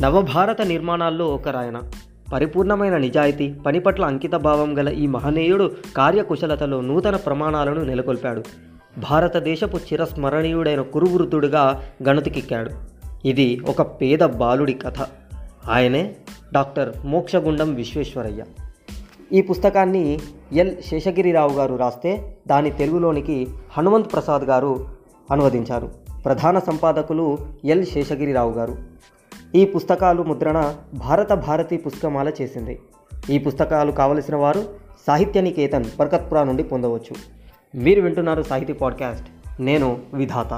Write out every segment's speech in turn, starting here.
నవభారత నిర్మాణాల్లో ఒకరాయన. పరిపూర్ణమైన నిజాయితీ పని పట్ల అంకిత భావం గల ఈ మహనీయుడు కార్యకుశలతలో నూతన ప్రమాణాలను నెలకొల్పాడు. భారతదేశపు చిరస్మరణీయుడైన కురువృద్ధుడుగా గణతికెక్కాడు. ఇది ఒక పేద బాలుడి కథ. ఆయనే డాక్టర్ మోక్షగుండం విశ్వేశ్వరయ్య. ఈ పుస్తకాన్ని ఎల్. శేషగిరిరావు గారు రాస్తే దాని తెలుగులోనికి హనుమంత్ ప్రసాద్ గారు అనువదించారు. ప్రధాన సంపాదకులు ఎల్. శేషగిరిరావు గారు. ఈ పుస్తకాలు ముద్రణ భారత భారతి పుస్తకమాల చేసింది. ఈ పుస్తకాలు కావలసిన వారు సాహిత్య నికేతన్ బర్కత్పురా నుండి పొందవచ్చు. మీరు వింటున్నారు సాహితీ పాడ్కాస్ట్. నేను విధాత.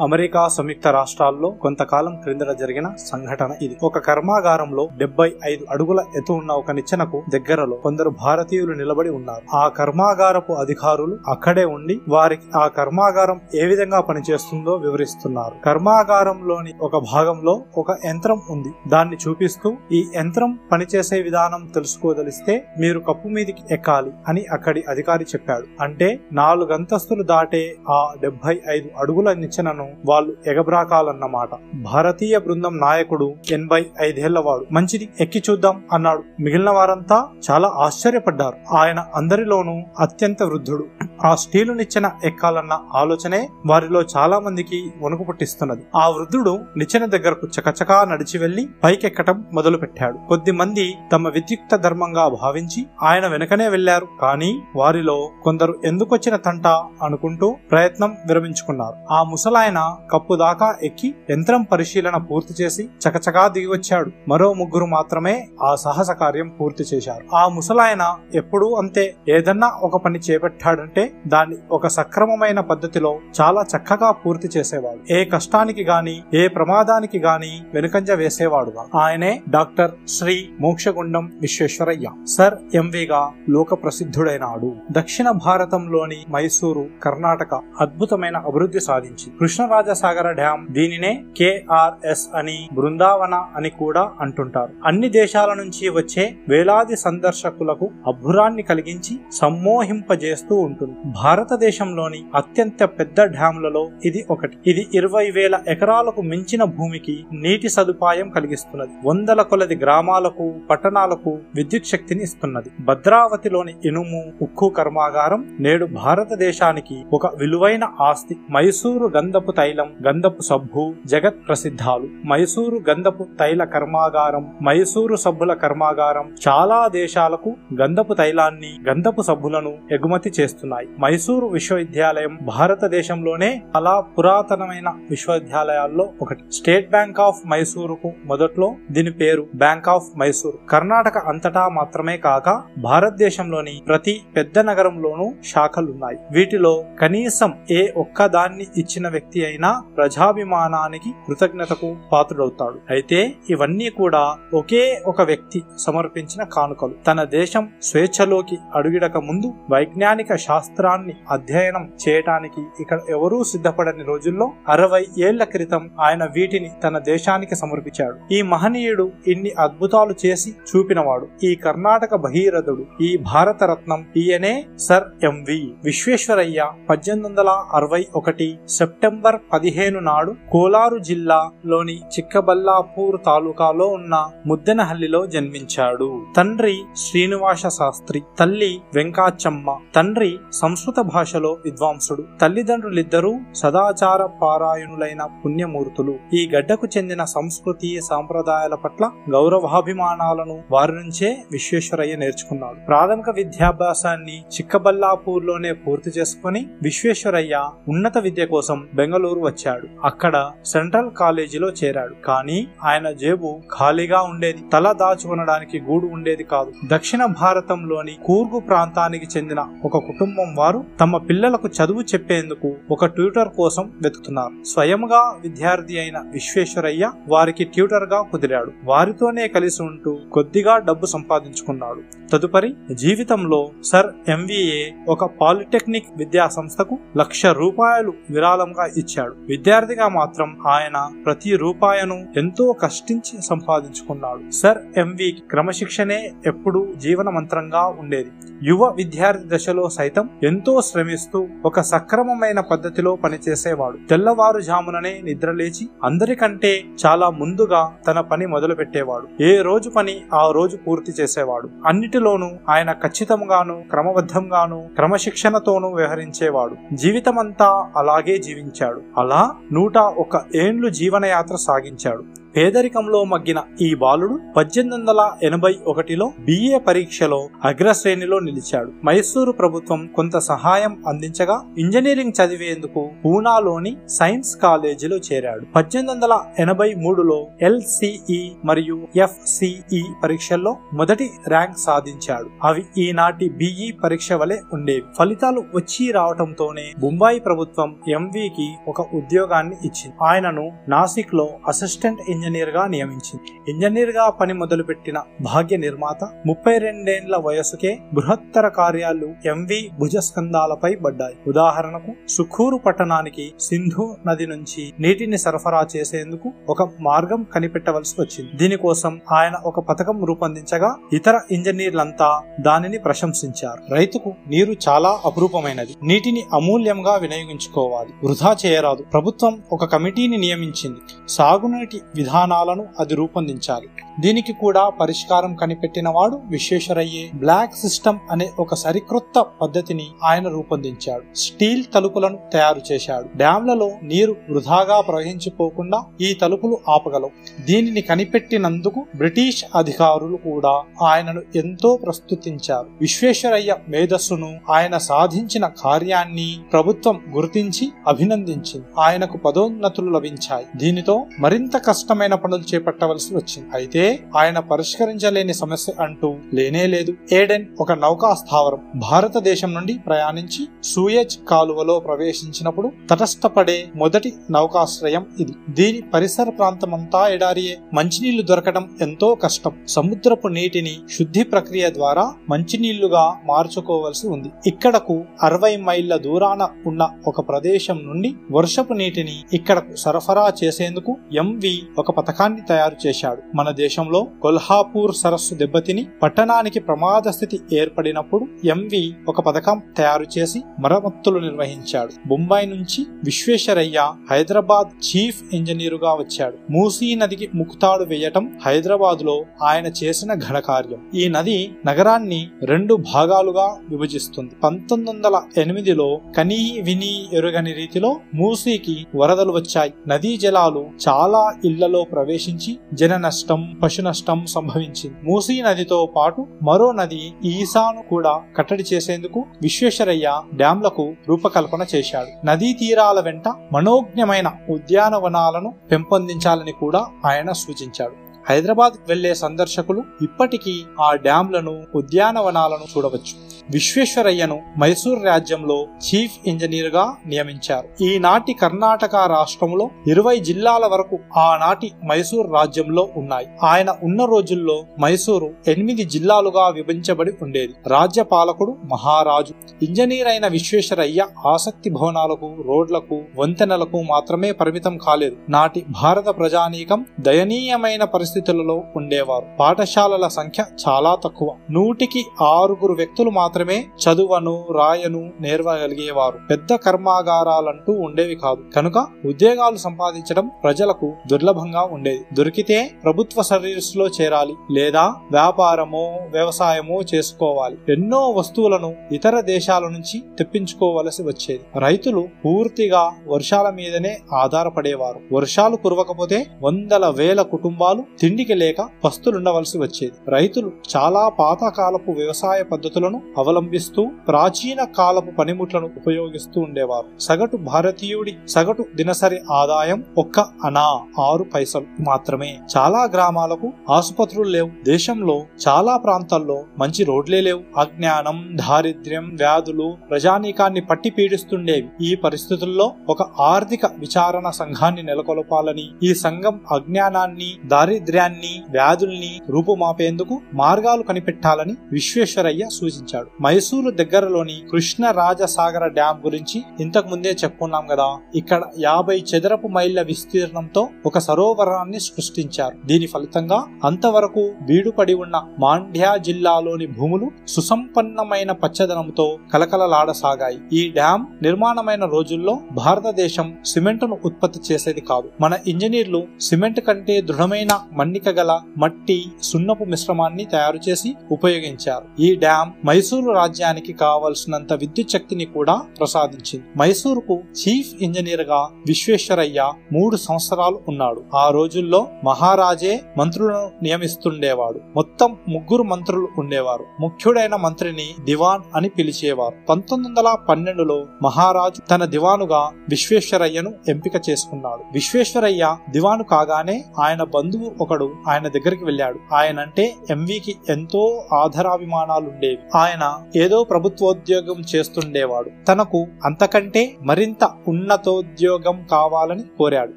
అమెరికా సంయుక్త రాష్ట్రాల్లో కొంతకాలం క్రిందట జరిగిన సంఘటన ఇది. ఒక కర్మాగారంలో డెబ్బై ఐదు అడుగుల ఎత్తు ఉన్న ఒక నిచ్చెనకు దగ్గరలో కొందరు భారతీయులు నిలబడి ఉన్నారు. ఆ కర్మాగారపు అధికారులు అక్కడే ఉండి వారికి ఆ కర్మాగారం ఏ విధంగా పనిచేస్తుందో వివరిస్తున్నారు. కర్మాగారంలోని ఒక భాగంలో ఒక యంత్రం ఉంది. దాన్ని చూపిస్తూ ఈ యంత్రం పనిచేసే విధానం తెలుసుకోదలిస్తే మీరు కప్పు మీదికి ఎక్కాలి అని అక్కడి అధికారి చెప్పాడు. అంటే నాలుగంతస్తులు దాటే ఆ డెబ్బై ఐదు అడుగుల నిచ్చెనను వాళ్ళు ఎగబ్రాకాలన్నమాట. భారతీయ బృందం నాయకుడు ఎనభై ఐదేళ్ళవాడు మంచిది ఎక్కి చూద్దాం అన్నాడు. మిగిలిన వారంతా చాలా ఆశ్చర్యపడ్డారు. ఆయన అందరిలోనూ అత్యంత వృద్ధుడు. ఆ స్టీలు నిచ్చెన ఎక్కాలన్న ఆలోచనే వారిలో చాలా మందికి వణుకు పుట్టిస్తున్నది. ఆ వృద్ధుడు నిచ్చెన దగ్గరకు చకచకా నడిచి వెళ్ళి పైకెక్కటం మొదలు పెట్టాడు కొద్ది మంది తమ విద్యుక్త ధర్మంగా భావించి ఆయన వెనకనే వెళ్ళారు కానీ వారిలో కొందరు ఎందుకొచ్చిన తంట అనుకుంటూ ప్రయత్నం విరమించుకున్నారు. ఆ ముసలాయన కప్పు దాకా ఎక్కి యంత్రం పరిశీలన పూర్తి చేసి చకచకా దిగి వచ్చాడు మరో ముగ్గురు మాత్రమే ఆ సాహస కార్యం పూర్తి చేశారు. ఆ ముసలాయన ఎప్పుడూ అంతే. ఏదన్నా ఒక పని చేపట్టాడంటే దాన్ని ఒక సక్రమమైన పద్ధతిలో చాలా చక్కగా పూర్తి చేసేవాడు. ఏ కష్టానికి గాని ఏ ప్రమాదానికి గాని వెనుకంజ వేసేవాడుగా ఆయనే డాక్టర్ శ్రీ మోక్షగుండం విశ్వేశ్వరయ్య. సర్ ఎంవిగా లోక ప్రసిద్ధుడైనాడు దక్షిణ భారతంలోని మైసూరు కర్ణాటక అద్భుతమైన అభివృద్ధి సాధించి కృష్ణరాజసాగర డ్యాం దీనినే కేఆర్ఎస్ అని బృందావన అని కూడా అంటుంటారు. అన్ని దేశాల నుంచి వచ్చే వేలాది సందర్శకులకు అభురాన్ని కలిగించి సమ్మోహింపజేస్తూ ఉంటుంది. భారతదేశంలోని అత్యంత పెద్ద డ్యాంలలో ఇది ఒకటి. ఇది ఇరవై వేల ఎకరాలకు మించిన భూమికి నీటి సదుపాయం కలిగిస్తున్నది. వందల కొలది గ్రామాలకు పట్టణాలకు విద్యుత్ శక్తిని ఇస్తున్నది. భద్రావతిలోని ఇనుము ఉక్కు కర్మాగారం నేడు భారతదేశానికి ఒక విలువైన ఆస్తి. మైసూరు గంధపు తైలం గంధపు సబ్బు జగత్ ప్రసిద్ధాలు. మైసూరు గంధపు తైల కర్మాగారం మైసూరు సబ్బుల కర్మాగారం చాలా దేశాలకు గంధపు తైలాన్ని గంధపు సబ్బులను ఎగుమతి చేస్తున్నాయి. మైసూరు విశ్వవిద్యాలయం భారతదేశంలోనే చాలా పురాతనమైన విశ్వవిద్యాలయాల్లో ఒకటి. స్టేట్ బ్యాంక్ ఆఫ్ మైసూరుకు మొదట్లో దీని పేరు బ్యాంక్ ఆఫ్ మైసూరు. కర్ణాటక అంతటా మాత్రమే కాక భారతదేశంలోని ప్రతి పెద్ద నగరంలోనూ శాఖలున్నాయి. వీటిలో కనీసం ఏ ఒక్క దాన్ని ఇచ్చిన వ్యక్తి అయినా ప్రజాభిమానానికి కృతజ్ఞతకు పాత్రుడవుతాడు. అయితే ఇవన్నీ కూడా ఒకే ఒక వ్యక్తి సమర్పించిన కానుకలు. తన దేశం స్వేచ్ఛలోకి అడుగిడక ముందు వైజ్ఞానిక శాస్త్ర శాస్త్రాన్ని అధ్యయనం చేయటానికి ఇక్కడ ఎవరూ సిద్ధపడని రోజుల్లో అరవై ఏళ్ళ క్రితం ఆయన వీటిని తన దేశానికి సమర్పించాడు. ఈ మహనీయుడు ఇన్ని అద్భుతాలు చేసి చూపినవాడు. ఈ కర్ణాటక భగీరథుడు ఈ భారత రత్నం ఈయనే సర్ ఎంవి విశ్వేశ్వరయ్య. పద్దెనిమిది వందల అరవై ఒకటి సెప్టెంబర్ పదిహేను నాడు కోలారు జిల్లాలోని చిక్కబల్లాపూర్ తాలూకాలో ఉన్న ముద్దెనహల్లిలో జన్మించాడు. తండ్రి శ్రీనివాస శాస్త్రి తల్లి వెంకాచమ్మ తండ్రి సంస్కృత భాషలో విద్వాంసుడు తల్లిదండ్రులిద్దరూ సదాచార పారాయణులైన పుణ్యమూర్తులు. ఈ గడ్డకు చెందిన సంస్కృతి సాంప్రదాయాల పట్ల గౌరవాభిమానాలను వారి నుంచే విశ్వేశ్వరయ్య నేర్చుకున్నాడు. ప్రాథమిక విద్యాభ్యాసాన్ని చిక్కబల్లాపూర్లోనే పూర్తి చేసుకుని విశ్వేశ్వరయ్య ఉన్నత విద్య కోసం బెంగళూరు వచ్చాడు. అక్కడ సెంట్రల్ కాలేజీలో చేరాడు. కానీ ఆయన జేబు ఖాళీగా ఉండేది తల దాచుకొనడానికి గూడు ఉండేది కాదు. దక్షిణ భారతంలోని కూర్గు ప్రాంతానికి చెందిన ఒక కుటుంబం వారు తమ పిల్లలకు చదువు చెప్పేందుకు ఒక ట్యూటర్ కోసం వెతుకుతున్నారు. స్వయంగా విద్యార్థి అయిన విశ్వేశ్వరయ్య వారికి ట్యూటర్గా కుదిరాడు. వారితోనే కలిసి ఉంటూ కొద్దిగా డబ్బు సంపాదించుకున్నాడు. తదుపరి జీవితంలో సర్ ఎంవిఏ ఒక పాలిటెక్నిక్ విద్యా సంస్థకు లక్ష రూపాయలు విరాళంగా ఇచ్చాడు. విద్యార్థిగా మాత్రం ఆయన ప్రతి రూపాయను ఎంతో కష్టించి సంపాదించుకున్నాడు. సర్ ఎంవి క్రమశిక్షణే ఎప్పుడూ జీవన మంత్రంగా ఉండేది. యువ విద్యార్థి దశలో సైతం ఎంతో శ్రమిస్తూ ఒక సక్రమమైన పద్ధతిలో పనిచేసేవాడు. తెల్లవారుజాముననే నిద్రలేచి అందరికంటే చాలా ముందుగా తన పని మొదలు పెట్టేవాడు ఏ రోజు పని ఆ రోజు పూర్తి చేసేవాడు. అన్నిటిలోనూ ఆయన ఖచ్చితంగాను క్రమబద్ధంగాను క్రమశిక్షణతోనూ వ్యవహరించేవాడు. జీవితమంతా అలాగే జీవించాడు. అలా నూట ఒక ఏండ్లు జీవనయాత్ర సాగించాడు. పేదరికంలో మగ్గిన ఈ బాలుడు పద్దెనిమిది వందల ఎనభై ఒకటిలో బిఏ పరీక్షలో అగ్రశ్రేణిలో నిలిచాడు. మైసూరు ప్రభుత్వం కొంత సహాయం అందించగా ఇంజనీరింగ్ చదివేందుకు పూనాలోని సైన్స్ కాలేజీలో చేరాడు. పద్దెనిమిది వందల ఎనభై మూడులో ఎల్సిఈ మరియు ఎఫ్సిఈ పరీక్షల్లో మొదటి ర్యాంక్ సాధించాడు. అవి ఈనాటి బిఈ పరీక్ష వలె ఉండేవి. ఫలితాలు వచ్చి రావటంతోనే బొంబాయి ప్రభుత్వం ఎంవికి ఒక ఉద్యోగాన్ని ఇచ్చింది. ఆయనను నాసిక్లో అసిస్టెంట్ ఇంజనీర్ గా నియమించింది. ఇంజనీర్గా పని మొదలుపెట్టిన భాగ్య నిర్మాత ముప్పై రెండేండ్ల వయసుకే బృహత్తర కార్యాలు ఎంవి భుజస్కంధాలపై పడ్డాయి. ఉదాహరణకు సుఖూరు పట్టణానికి సింధు నది నుంచి నీటిని సరఫరా చేసేందుకు ఒక మార్గం కనిపెట్టవలసి వచ్చింది. దీనికోసం ఆయన ఒక పథకం రూపొందించగా ఇతర ఇంజనీర్లంతా దానిని ప్రశంసించారు. రైతుకు నీరు చాలా అపురూపమైనది. నీటిని అమూల్యంగా వినియోగించుకోవాలి. వృధా చేయరాదు. ప్రభుత్వం ఒక కమిటీని నియమించింది. సాగునీటి విధానం విధానాలను అది రూపొందించాలి. దీనికి కూడా పరిష్కారం కనిపెట్టిన వాడు విశ్వేశ్వరయ్యే బ్లాక్ సిస్టమ్ అనే ఒక సరికృత్త పద్ధతిని ఆయన రూపొందించాడు. స్టీల్ తలుపులను తయారు చేశాడు. డ్యాంలలో నీరు వృధాగా ప్రవహించిపోకుండా ఈ తలుపులు ఆపగలవు. దీనిని కనిపెట్టినందుకు బ్రిటిష్ అధికారులు కూడా ఆయనను ఎంతో ప్రస్తుతించారు. విశ్వేశ్వరయ్య మేధస్సును ఆయన సాధించిన కార్యాన్ని ప్రభుత్వం గుర్తించి అభినందించింది. ఆయనకు పదోన్నతులు లభించాయి. దీనితో మరింత కష్టమైన పనులు చేపట్టవలసి వచ్చింది. అయితే ఆయన పరిష్కరించలేని సమస్య అంటూ లేనే లేదు. ఏడెన్ ఒక నౌకా స్థావరం భారతదేశం నుండి ప్రయాణించి సూయేజ్ కాలువలో ప్రవేశించినప్పుడు తటస్థపడే మొదటి నౌకాశ్రయం ఇది. దీని పరిసర ప్రాంతమంతా ఎడారియే. మంచినీళ్ళు దొరకడం ఎంతో కష్టం. సముద్రపు నీటిని శుద్ధి ప్రక్రియ ద్వారా మంచినీళ్ళుగా మార్చుకోవలసి ఉంది. ఇక్కడకు అరవై మైళ్ళ దూరాన ఉన్న ఒక ప్రదేశం నుండి వర్షపు నీటిని ఇక్కడకు సరఫరా చేసేందుకు ఎంవి ఒక ఒక పథకాన్ని తయారు చేశాడు. మన దేశంలో కొల్హాపూర్ సరస్సు దెబ్బతిని పట్టణానికి ప్రమాద స్థితి ఏర్పడినప్పుడు ఎంవి ఒక పథకం తయారు చేసి మరమ్మతులు నిర్వహించాడు. బొంబాయి నుంచి విశ్వేశ్వరయ్య హైదరాబాద్ చీఫ్ ఇంజనీరుగా వచ్చాడు. మూసీ నదికి ముక్తాడు వేయటం హైదరాబాద్లో ఆయన చేసిన ఘనకార్యం. ఈ నది నగరాన్ని రెండు భాగాలుగా విభజిస్తుంది. పంతొమ్మిది వందల ఎనిమిదిలో కనీ విని ఎరుగని రీతిలో మూసీకి వరదలు వచ్చాయి. నదీ జలాలు చాలా ఇళ్ళలో ప్రవేశించి జన నష్టం పశు నష్టం సంభవించింది. మూసీ నదితో పాటు మరో నది ఈసాను కూడా కట్టడి చేసేందుకు విశ్వేశ్వరయ్య డ్యాంలకు రూపకల్పన చేశాడు. నదీ తీరాల వెంట మనోజ్ఞమైన ఉద్యానవనాలను పెంపొందించాలని కూడా ఆయన సూచించాడు. హైదరాబాద్ వెళ్ళే సందర్శకులు ఇప్పటికీ ఆ డ్యాంలను ఉద్యానవనాలను చూడవచ్చు. విశ్వేశ్వరయ్యను మైసూర్ రాజ్యంలో చీఫ్ ఇంజనీర్గా నియమించారు. ఈనాటి కర్ణాటక రాష్ట్రంలో ఇరవై జిల్లాల వరకు ఆనాటి మైసూర్ రాజ్యంలో ఉన్నాయి. ఆయన ఉన్న రోజుల్లో మైసూరు ఎనిమిది జిల్లాలుగా విభజించబడి ఉండేది. రాజ్య పాలకుడు మహారాజు ఇంజనీర్ అయిన విశ్వేశ్వరయ్య ఆసక్తి భవనాలకు రోడ్లకు వంతెనలకు మాత్రమే పరిమితం కాలేదు. నాటి భారత ప్రజానీకం దయనీయమైన పరిస్థితులలో ఉండేవారు. పాఠశాలల సంఖ్య చాలా తక్కువ. నూటికి ఆరుగురు వ్యక్తులు మాత్రం మాత్రమే చదువను రాయను నేర్వగలిగేవారు పెద్ద కర్మాగారాలంటూ ఉండేవి కాదు. కనుక ఉద్యోగాలు సంపాదించడం ప్రజలకు దుర్లభంగా ఉండేది. దొరికితే ప్రభుత్వ సర్వీస్లో చేరాలి. లేదా వ్యాపారమో వ్యవసాయమో చేసుకోవాలి. ఎన్నో వస్తువులను ఇతర దేశాల నుంచి తెప్పించుకోవలసి వచ్చేది. రైతులు పూర్తిగా వర్షాల మీదనే ఆధారపడేవారు. వర్షాలు కురవకపోతే వందల వేల కుటుంబాలు తిండికి లేక పస్తులుండవలసి వచ్చేది. రైతులు చాలా పాతకాలపు వ్యవసాయ పద్ధతులను అవలంబిస్తూ ప్రాచీన కాలపు పనిముట్లను ఉపయోగిస్తూ ఉండేవారు. సగటు భారతీయుడి సగటు దినసరి ఆదాయం ఒక్క అనా ఆరు పైసలు మాత్రమే. చాలా గ్రామాలకు ఆసుపత్రులు లేవు. దేశంలో చాలా ప్రాంతాల్లో మంచి రోడ్లే లేవు. అజ్ఞానం దారిద్ర్యం వ్యాధులు ప్రజానీకాన్ని పట్టి పీడిస్తుండేవి. ఈ పరిస్థితుల్లో ఒక ఆర్థిక విచారణ సంఘాన్ని నెలకొల్పాలని ఈ సంఘం అజ్ఞానాన్ని దారిద్ర్యాన్ని వ్యాధుల్ని రూపుమాపేందుకు మార్గాలు కనిపెట్టాలని విశ్వేశ్వరయ్య సూచించాడు. మైసూరు దగ్గరలోని కృష్ణరాజసాగర డ్యాం గురించి ఇంతకు ముందే చెప్పుకున్నాం కదా. ఇక్కడ యాభై చదరపు మైళ్ళ విస్తీర్ణంతో ఒక సరోవరాన్ని సృష్టించారు. దీని ఫలితంగా అంతవరకు బీడుపడి ఉన్న మాండ్యా జిల్లాలోని భూములు సుసంపన్నమైన పచ్చదనంతో కలకలలాడసాగాయి. ఈ డ్యాం నిర్మాణమైన రోజుల్లో భారతదేశం సిమెంటును ఉత్పత్తి చేసేది కాదు. మన ఇంజనీర్లు సిమెంట్ కంటే దృఢమైన మన్నిక గల మట్టి సున్నపు మిశ్రమాన్ని తయారు చేసి ఉపయోగించారు. ఈ డ్యాం మైసూరు రాజ్యానికి కావలసినంత విద్యుత్ శక్తిని కూడా ప్రసాదించింది. మైసూరుకు చీఫ్ ఇంజనీర్గా విశ్వేశ్వరయ్య మూడు సంవత్సరాలు ఉన్నాడు. ఆ రోజుల్లో మహారాజే మంత్రులను నియమిస్తుండేవాడు. మొత్తం ముగ్గురు మంత్రులు ఉండేవారు. ముఖ్యుడైన మంత్రిని దివాన్ అని పిలిచేవారు. పంతొమ్మిది వందల పన్నెండులో మహారాజు తన దివానుగా విశ్వేశ్వరయ్యను ఎంపిక చేసుకున్నాడు. విశ్వేశ్వరయ్య దివాను కాగానే ఆయన బంధువు ఒకడు ఆయన దగ్గరికి వెళ్ళాడు. ఆయన అంటే ఎంవికి ఎంతో ఆధారాభిమానాలుండేవి ఆయన ఏదో ప్రభుత్వోద్యోగం చేస్తుండేవాడు. తనకు అంతకంటే మరింత ఉన్నతోద్యోగం కావాలని కోరాడు.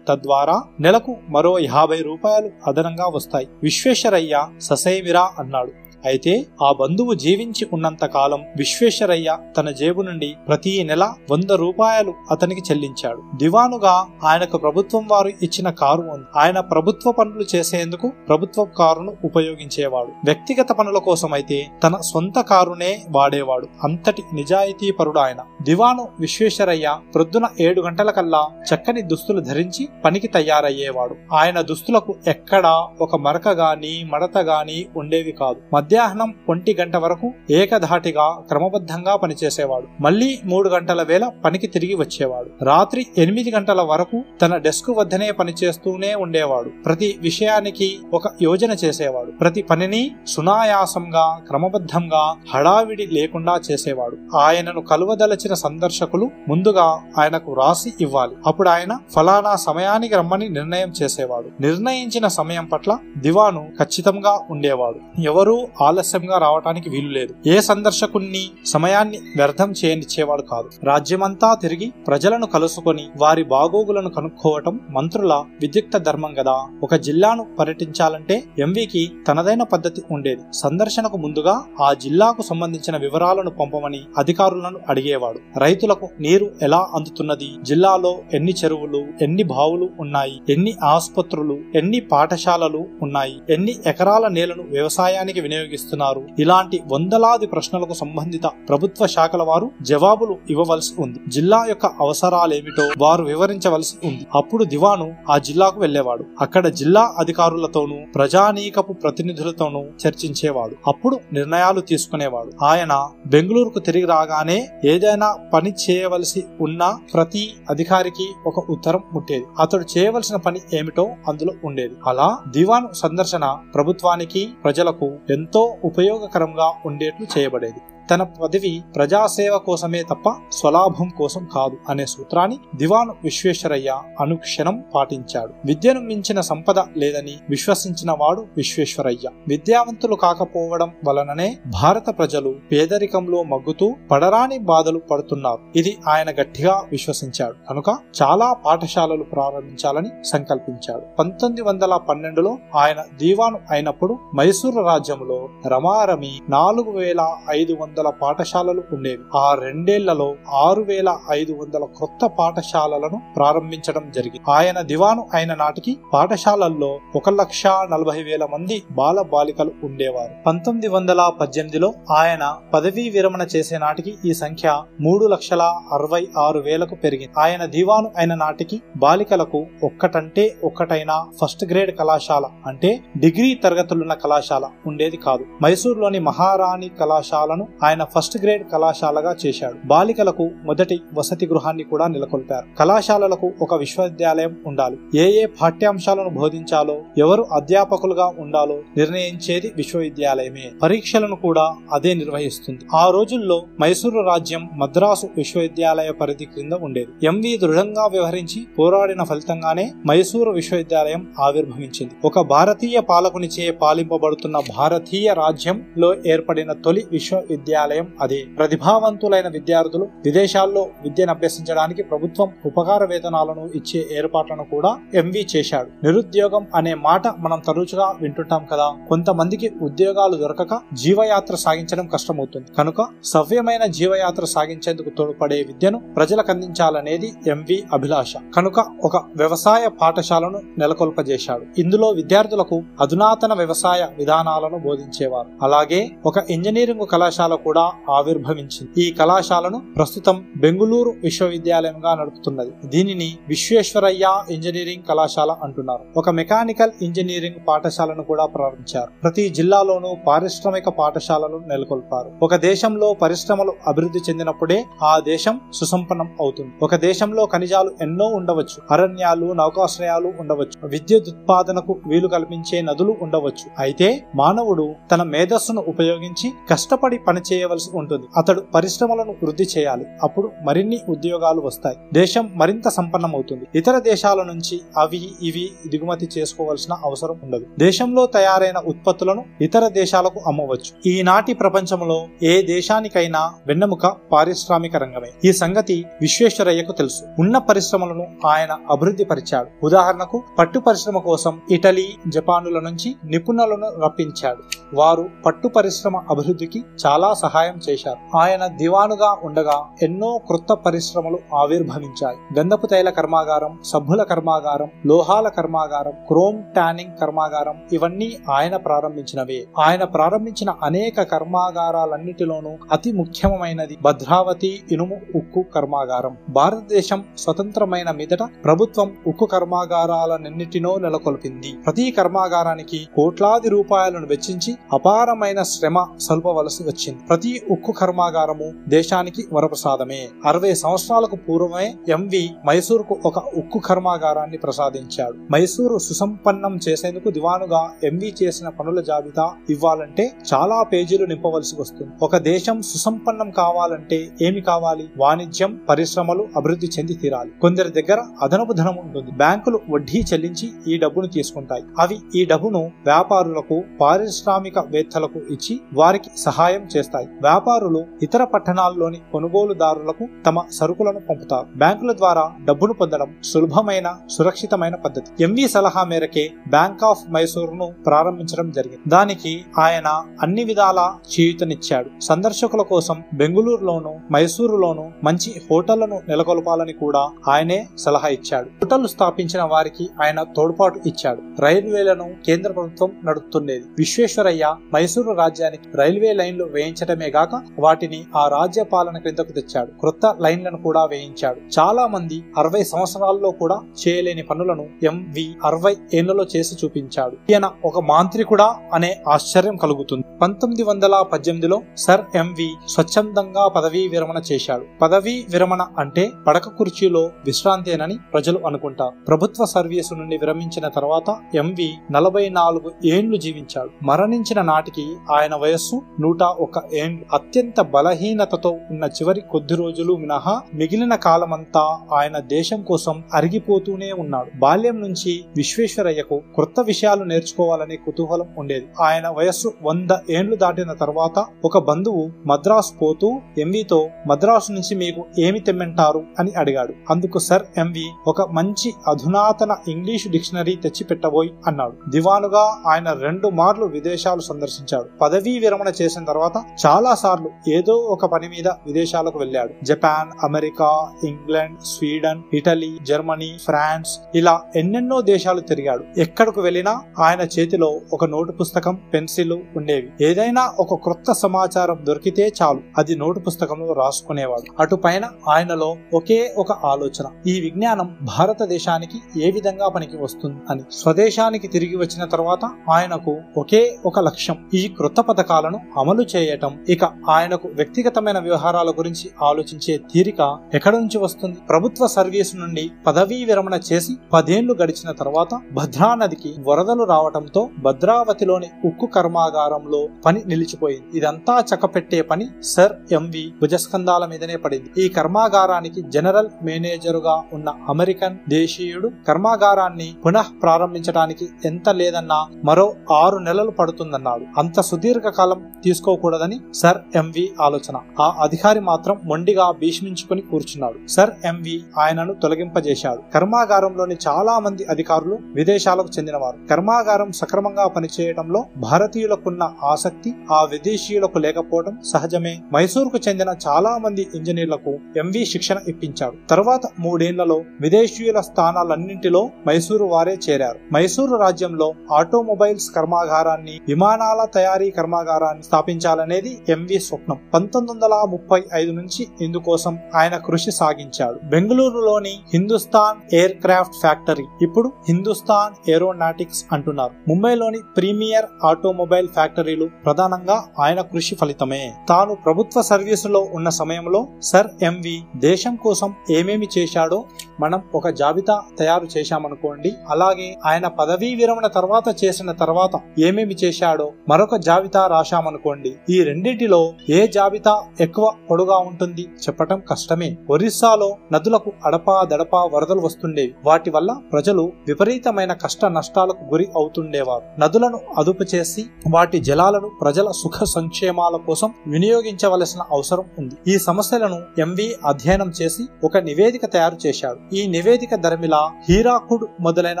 తద్వారా నెలకు మరో యాభై రూపాయలు అదనంగా వస్తాయి. విశ్వేశ్వరయ్య ససేమిరా అన్నాడు. అయితే ఆ బంధువు జీవించి ఉన్నంతకాలం విశ్వేశ్వరయ్య తన జేబు నుండి ప్రతి నెల వంద రూపాయలు అతనికి చెల్లించాడు. దివానుగా ఆయనకు ప్రభుత్వం వారు ఇచ్చిన కారు ఉంది ఆయన ప్రభుత్వ పనులు చేసేందుకు ప్రభుత్వ కారును ఉపయోగించేవాడు. వ్యక్తిగత పనుల కోసం అయితే తన సొంత కారునే వాడేవాడు. అంతటి నిజాయితీ పరుడు ఆయన. దివాను విశ్వేశ్వరయ్య ప్రొద్దున ఏడు గంటల కల్లా చక్కని దుస్తులు ధరించి పనికి తయారయ్యేవాడు. ఆయన దుస్తులకు ఎక్కడా ఒక మరక గాని మడత గాని ఉండేవి కాదు. మధ్య మధ్యాహ్నం ఒంటి గంట వరకు ఏకధాటిగా క్రమబద్ధంగా పనిచేసేవాడు. మళ్ళీ మూడు గంటల వేళ పనికి తిరిగి వచ్చేవాడు. రాత్రి ఎనిమిది గంటల వరకు తన డెస్క్ వద్దనే పనిచేస్తూనే ఉండేవాడు. ప్రతి విషయానికి ఒక యోజన చేసేవాడు. ప్రతి పనిని సునాయాసంగా క్రమబద్ధంగా హడావిడి లేకుండా చేసేవాడు. ఆయనను కలువదలచిన సందర్శకులు ముందుగా ఆయనకు రాసి ఇవ్వాలి. అప్పుడు ఆయన ఫలానా సమయానికి రమ్మని నిర్ణయం చేసేవాడు. నిర్ణయించిన సమయం పట్ల దివాను ఖచ్చితంగా ఉండేవాడు. ఎవరూ ఆలస్యంగా రావటానికి వీలు లేదు. ఏ సందర్శకుణ్ణి సమయాన్ని వ్యర్థం చేయనిచ్చేవాడు కాదు. రాజ్యమంతా తిరిగి ప్రజలను కలుసుకొని వారి బాగోగులను కనుక్కోవటం మంత్రుల విద్యుక్త ధర్మం గదా. ఒక జిల్లాను పర్యటించాలంటే ఎంవికి తనదైన పద్ధతి ఉండేది. సందర్శనకు ముందుగా ఆ జిల్లాకు సంబంధించిన వివరాలను పంపమని అధికారులను అడిగేవాడు. రైతులకు నీరు ఎలా అందుతున్నది? జిల్లాలో ఎన్ని చెరువులు ఎన్ని బావులు ఉన్నాయి? ఎన్ని ఆసుపత్రులు ఎన్ని పాఠశాలలు ఉన్నాయి? ఎన్ని ఎకరాల నేలను వ్యవసాయానికి ఉపయోగిస్తున్నారు. ఇలాంటి వందలాది ప్రశ్నలకు సంబంధిత ప్రభుత్వ శాఖల వారు జవాబులు ఇవ్వవలసి ఉంది. జిల్లా యొక్క అవసరాలేమిటో వారు వివరించవలసి ఉంది. అప్పుడు దివాను ఆ జిల్లాకు వెళ్ళేవాడు అక్కడ జిల్లా అధికారులతోనూ ప్రజానీకపు ప్రతినిధులతోనూ చర్చించేవాడు. అప్పుడు నిర్ణయాలు తీసుకునేవాడు. ఆయన బెంగళూరుకు తిరిగి రాగానే ఏదైనా పని చేయవలసి ఉన్న ప్రతి అధికారికి ఒక ఉత్తరం ముట్టేది. అతడు చేయవలసిన పని ఏమిటో అందులో ఉండేది. అలా దివాను సందర్శన ప్రభుత్వానికి ప్రజలకు ఎంతో ఉపయోగకరంగా ఉండేట్లు చేయబడేది. తన పదవి ప్రజాసేవ కోసమే తప్ప స్వలాభం కోసం కాదు అనే సూత్రాన్ని దివాను విశ్వేశ్వరయ్య అనుక్షణం పాటించాడు. విద్యను మించిన సంపద లేదని విశ్వసించిన వాడు విశ్వేశ్వరయ్య. విద్యావంతులు కాకపోవడం వలననే భారత ప్రజలు పేదరికంలో మగ్గుతూ పడరాని బాధలు పడుతున్నారు. ఇది ఆయన గట్టిగా విశ్వసించాడు. కనుక చాలా పాఠశాలలు ప్రారంభించాలని సంకల్పించాడు. పంతొమ్మిది వందల పన్నెండులో ఆయన దీవాను అయినప్పుడు మైసూరు రాజ్యంలో రమారమి నాలుగు వేల ఐదు వందల పాఠశాలలు ఉండేవి. ఆ రెండేళ్ళలో ఆరు వేల ఐదు వందల కొత్త పాఠశాలలను ప్రారంభించడం జరిగింది. ఆయన దివాను అయిన నాటికి పాఠశాలల్లో ఒక లక్ష నలభై వేల మంది బాల బాలికలు ఉండేవారు. పంతొమ్మిది వందల పద్దెనిమిదిలో ఆయన పదవీ విరమణ చేసే నాటికి ఈ సంఖ్య మూడు లక్షల అరవై ఆరు వేలకు పెరిగింది. ఆయన దివాను అయిన నాటికి బాలికలకు ఒక్కటంటే ఒక్కటైన ఫస్ట్ గ్రేడ్ కళాశాల అంటే డిగ్రీ తరగతులున్న కళాశాల ఉండేది కాదు. మైసూరులోని మహారాణి కళాశాలను ఆయన ఫస్ట్ గ్రేడ్ కళాశాలగా చేశాడు. బాలికలకు మొదటి వసతి గృహాన్ని కూడా నెలకొల్పారు. కళాశాలలకు ఒక విశ్వవిద్యాలయం ఉండాలి. ఏ ఏ పాఠ్యాంశాలను బోధించాలో ఎవరు అధ్యాపకులుగా ఉండాలో నిర్ణయించేది విశ్వవిద్యాలయమే. పరీక్షలను కూడా అదే నిర్వహిస్తుంది. ఆ రోజుల్లో మైసూరు రాజ్యం మద్రాసు విశ్వవిద్యాలయ పరిధి క్రింద ఉండేది. ఎంవి దృఢంగా వ్యవహరించి పోరాడిన ఫలితంగానే మైసూరు విశ్వవిద్యాలయం ఆవిర్భవించింది. ఒక భారతీయ పాలకునిచే పాలింపబడుతున్న భారతీయ రాజ్యంలో ఏర్పడిన తొలి విశ్వవిద్యాలయం విశ్వవిద్యాలయం అదే ప్రతిభావంతులైన విద్యార్థులు విదేశాల్లో విద్యను అభ్యసించడానికి ప్రభుత్వం ఉపకార వేతనాలను ఇచ్చే ఏర్పాట్లను కూడా ఎంవి చేశాడు. నిరుద్యోగం అనే మాట మనం తరచుగా వింటుంటాం కదా. కొంతమందికి ఉద్యోగాలు దొరకక జీవయాత్ర సాగించడం కష్టమవుతుంది. కనుక సవ్యమైన జీవయాత్ర సాగించేందుకు తోడ్పడే విద్యను ప్రజలకు అందించాలనేది ఎంవి అభిలాష. కనుక ఒక వ్యవసాయ పాఠశాలను నెలకొల్పజేశాడు. ఇందులో విద్యార్థులకు అధునాతన వ్యవసాయ విధానాలను బోధించేవారు. అలాగే ఒక ఇంజనీరింగ్ కళాశాల కూడా ఆవిర్భవించింది. ఈ కళాశాలను ప్రస్తుతం బెంగుళూరు విశ్వవిద్యాలయంగా నడుపుతున్నది. దీనిని విశ్వేశ్వరయ్య ఇంజనీరింగ్ కళాశాల అంటున్నారు. ఒక మెకానికల్ ఇంజనీరింగ్ పాఠశాలను కూడా ప్రారంభించారు. ప్రతి జిల్లాలోనూ పారిశ్రామిక పాఠశాలలు నెలకొల్పారు. ఒక దేశంలో పరిశ్రమలు అభివృద్ధి చెందినప్పుడే ఆ దేశం సుసంపన్నం అవుతుంది. ఒక దేశంలో ఖనిజాలు ఎన్నో ఉండవచ్చు. అరణ్యాలు నౌకాశ్రయాలు ఉండవచ్చు. విద్యుత్ ఉత్పాదనకు వీలు కల్పించే నదులు ఉండవచ్చు. అయితే మానవుడు తన మేధస్సును ఉపయోగించి కష్టపడి పని చేయవలసి ఉంటుంది. అతడు పరిశ్రమలను వృద్ధి చేయాలి. అప్పుడు మరిన్ని ఉద్యోగాలు వస్తాయి. దేశం మరింత సంపన్నమవుతుంది. ఇతర దేశాల నుంచి అవి ఇవి దిగుమతి చేసుకోవాల్సిన అవసరం ఉండదు. దేశంలో తయారైన ఉత్పత్తులను ఇతర దేశాలకు అమ్మవచ్చు. ఈనాటి ప్రపంచంలో ఏ దేశానికైనా వెన్నెముక పారిశ్రామిక రంగమే. ఈ సంగతి విశ్వేశ్వరయ్యకు తెలుసు. ఉన్న పరిశ్రమలను ఆయన అభివృద్ధి పరిచాడు. ఉదాహరణకు పట్టు పరిశ్రమ కోసం ఇటలీ జపానుల నుంచి నిపుణులను రప్పించాడు. వారు పట్టు పరిశ్రమ అభివృద్ధికి చాలా సహాయం చేశారు. ఆయన దివానుగా ఉండగా ఎన్నో క్రొత్త పరిశ్రమలు ఆవిర్భవించాయి. గంధపు తైల కర్మాగారం సభ్యుల కర్మాగారం లోహాల కర్మాగారం క్రోమ్ టానింగ్ కర్మాగారం ఇవన్నీ ఆయన ప్రారంభించినవే. ఆయన ప్రారంభించిన అనేక కర్మాగారాలన్నిటిలోనూ అతి ముఖ్యమైనది భద్రావతి ఇనుము ఉక్కు కర్మాగారం. భారతదేశం స్వతంత్రమైన మీదట ప్రభుత్వం ఉక్కు కర్మాగారాలన్నిటినో నెలకొల్పింది. ప్రతి కర్మాగారానికి కోట్లాది రూపాయలను వెచ్చించి అపారమైన శ్రమ సల్పవలసి వచ్చింది. ప్రతి ఉక్కు కర్మాగారము దేశానికి వరప్రసాదమే. అరవై సంవత్సరాలకు పూర్వమే ఎంవి మైసూరుకు ఒక ఉక్కు కర్మాగారాన్ని ప్రసాదించాడు. మైసూరు సుసంపన్నం చేసేందుకు దివానుగా ఎంవి చేసిన పనుల జాబితా ఇవ్వాలంటే చాలా పేజీలు నింపవలసి వస్తుంది. ఒక దేశం సుసంపన్నం కావాలంటే ఏమి కావాలి? వాణిజ్యం పరిశ్రమలు అభివృద్ధి చెంది తీరాలి. కొందరి దగ్గర అదనపు ధనం ఉంటుంది. బ్యాంకులు వడ్డీ చెల్లించి ఈ డబ్బును తీసుకుంటాయి. అవి ఈ డబ్బును వ్యాపారులకు పారిశ్రామిక వేత్తలకు ఇచ్చి వారికి సహాయం చేస్తాయి. వ్యాపారులు ఇతర పట్టణాల్లోని కొనుగోలుదారులకు తమ సరుకులను పంపుతారు. బ్యాంకుల ద్వారా డబ్బును పొందడం సులభమైన సురక్షితమైన పద్ధతి. ఎంవి సలహా మేరకే బ్యాంక్ ఆఫ్ మైసూరును ప్రారంభించడం జరిగింది. దానికి ఆయన అన్ని విధాలా చేయుతనిచ్చాడు. సందర్శకుల కోసం బెంగుళూరులోను మైసూరులోను మంచి హోటళ్ళను నెలకొల్పాలని కూడా ఆయనే సలహా ఇచ్చాడు. హోటళ్ళు స్థాపించిన వారికి ఆయన తోడ్పాటు ఇచ్చాడు. రైల్వేలను కేంద్ర ప్రభుత్వం నడుపుతుండేది విశ్వేశ్వరయ్య మైసూరు రాజ్యానికి రైల్వే లైన్లు వేయించడమే గాక వాటిని ఆ రాజ్య పాలన క్రిందకు తెచ్చాడు. క్రొత్త లైన్లను కూడా వేయించాడు. చాలా మంది అరవై సంవత్సరాల్లో కూడా చేయలేని పనులను ఎంవి అరవై ఏళ్ళలో చేసి చూపించాడు. ఈయన ఒక మాంత్రికుడా అనే ఆశ్చర్యం కలుగుతుంది. పంతొమ్మిది వందల పద్దెనిమిదిలో సర్ ఎంవి స్వచ్ఛందంగా పదవీ విరమణ చేశాడు. పదవీ విరమణ అంటే పడక కుర్చీలో విశ్రాంతేనని ప్రజలు అనుకుంటారు. ప్రభుత్వ సర్వీసు నుండి విరమించిన తర్వాత ఎంవి నలభై నాలుగు ఏండ్లు జీవించాడు. మరణించిన నాటికి ఆయన వయస్సు నూట ఒక ఏండ్లు అత్యంత బలహీనతతో ఉన్న చివరి కొద్ది రోజులు మినహా మిగిలిన కాలమంతా ఆయన దేశం కోసం అరిగిపోతూనే ఉన్నాడు. బాల్యం నుంచి విశ్వేశ్వరయ్యకు క్రొత్త విషయాలు నేర్చుకోవాలనే కుతూహలం ఉండేది. ఆయన వయస్సు వంద ఏండ్లు దాటిన తర్వాత ఒక బంధువు మద్రాసు పోతూ ఎంవితో మద్రాసు నుంచి మీకు ఏమి తెమ్మంటారు? అని అడిగాడు. అందుకు సర్ ఎంవి ఒక మంచి అధునాతన ఇంగ్లీషు డిక్షనరీ తెచ్చి పెట్టబోయి అన్నాడు. దివానుగా ఆయన రెండు మార్లు విదేశాలు సందర్శించాడు. పదవీ విరమణ చేసిన తర్వాత చాలా సార్లు ఏదో ఒక పని మీద విదేశాలకు వెళ్ళాడు. Japan America England Sweden Italy Germany France ఇలా ఎన్నెన్నో దేశాలు తిరిగాడు. ఎక్కడకు వెళ్ళినా ఆయన చేతిలో ఒక నోటు పుస్తకం పెన్సిల్ ఉండేవి. ఏదైనా ఒక క్రొత్త సమాచారం దొరికితే చాలు అది నోటు పుస్తకంలో రాసుకునేవాడు. అటు పైన ఆయనలో ఒకే ఒక ఆలోచన ఈ విజ్ఞానం భారతదేశానికి ఏ విధంగా పనికి వస్తుంది అని. స్వదేశానికి తిరిగి వచ్చిన తర్వాత ఆయనకు ఒకే ఒక లక్ష్యం ఈ క్రొత్త పథకాలను అమలు చేయటం. ఇక ఆయనకు వ్యక్తిగతమైన వ్యవహారాల గురించి ఆలోచించే తీరిక ఎక్కడి నుంచి వస్తుంది? ప్రభుత్వ సర్వీసు నుండి పదవీ విరమణ చేసి పదేళ్ళు గడిచిన తర్వాత భద్రా నదికి వరదలు రావటంతో భద్రావతిలోని ఉక్కు కర్మాగారంలో పని నిలిచిపోయింది. ఇదంతా చక్కపెట్టే పని సర్ ఎంవి భుజస్కంధాల మీదనే పడింది. ఈ కర్మాగారానికి జనరల్ మేనేజరుగా ఉన్న అమెరికన్ దేశీయుడు కర్మాగారాన్ని పునః ప్రారంభించడానికి ఎంత లేదన్నా మరో ఆరు నెలలు పడుతుందన్నాడు. అంత సుదీర్ఘ కాలం తీసుకోకూడదని సర్ ఎంవి ఆలోచన. ఆ అధికారి మాత్రం మొండిగా భీష్మించుకుని కూర్చున్నాడు. సర్ ఎంవి ఆయనను తొలగింపజేశాడు. కర్మాగారంలోని చాలా మంది అధికారులు విదేశాలకు చెందినవారు. కర్మాగారం సక్రమంగా పనిచేయడంలో భారతీయులకున్న ఆసక్తి ఆ విదేశీయులకు లేకపోవడం సహజమే. మైసూరుకు చెందిన చాలా మంది ఇంజనీర్లకు ఎంవి శిక్షణ ఇప్పించాడు. తర్వాత మూడేళ్ళలో విదేశీయుల స్థానాలన్నింటిలో మైసూరు వారే చేరారు. మైసూరు రాజ్యంలో ఆటోమొబైల్స్ కర్మాగారాన్ని విమానాల తయారీ కర్మాగారాన్ని స్థాపించాలనేది ఎంవి స్వప్నం. పంతొమ్మిది వందల ముప్పై ఐదు నుంచి ఇందుకోసం ఆయన కృషి సాగించాడు. బెంగళూరులోని హిందుస్థాన్ ఎయిర్ క్రాఫ్ట్ ఫ్యాక్టరీ ఇప్పుడు హిందుస్థాన్ ఏరోనాటిక్స్ అంటున్నారు. ముంబైలోని ప్రీమియర్ ఆటోమొబైల్ ఫ్యాక్టరీలు ప్రధానంగా ఆయన కృషి ఫలితమే. తాను ప్రభుత్వ సర్వీసులో ఉన్న సమయంలో సర్ ఎంవి దేశం కోసం ఏమేమి చేశాడో మనం ఒక జాబితా తయారు చేశామనుకోండి అలాగే ఆయన పదవీ విరమణ తర్వాత చేసిన తర్వాత ఏమేమి చేశాడో మరొక జాబితా రాశామనుకోండి ఈ రెండు రెండింటిలో ఏ జాబితా ఎక్కువ పొడుగా ఉంటుంది చెప్పటం కష్టమే. ఒరిస్సాలో నదులకు అడపా దడపా వరదలు వస్తుండేవి. వాటి వల్ల ప్రజలు విపరీతమైన కష్ట నష్టాలకు గురి అవుతుండేవారు. నదులను అదుపు చేసి వాటి జలాలను ప్రజల సుఖ సంక్షేమాల కోసం వినియోగించవలసిన అవసరం ఉంది. ఈ సమస్యలను ఎంవి అధ్యయనం చేసి ఒక నివేదిక తయారు చేశాడు. ఈ నివేదిక ధర్మిలా హీరాకుడ్ మొదలైన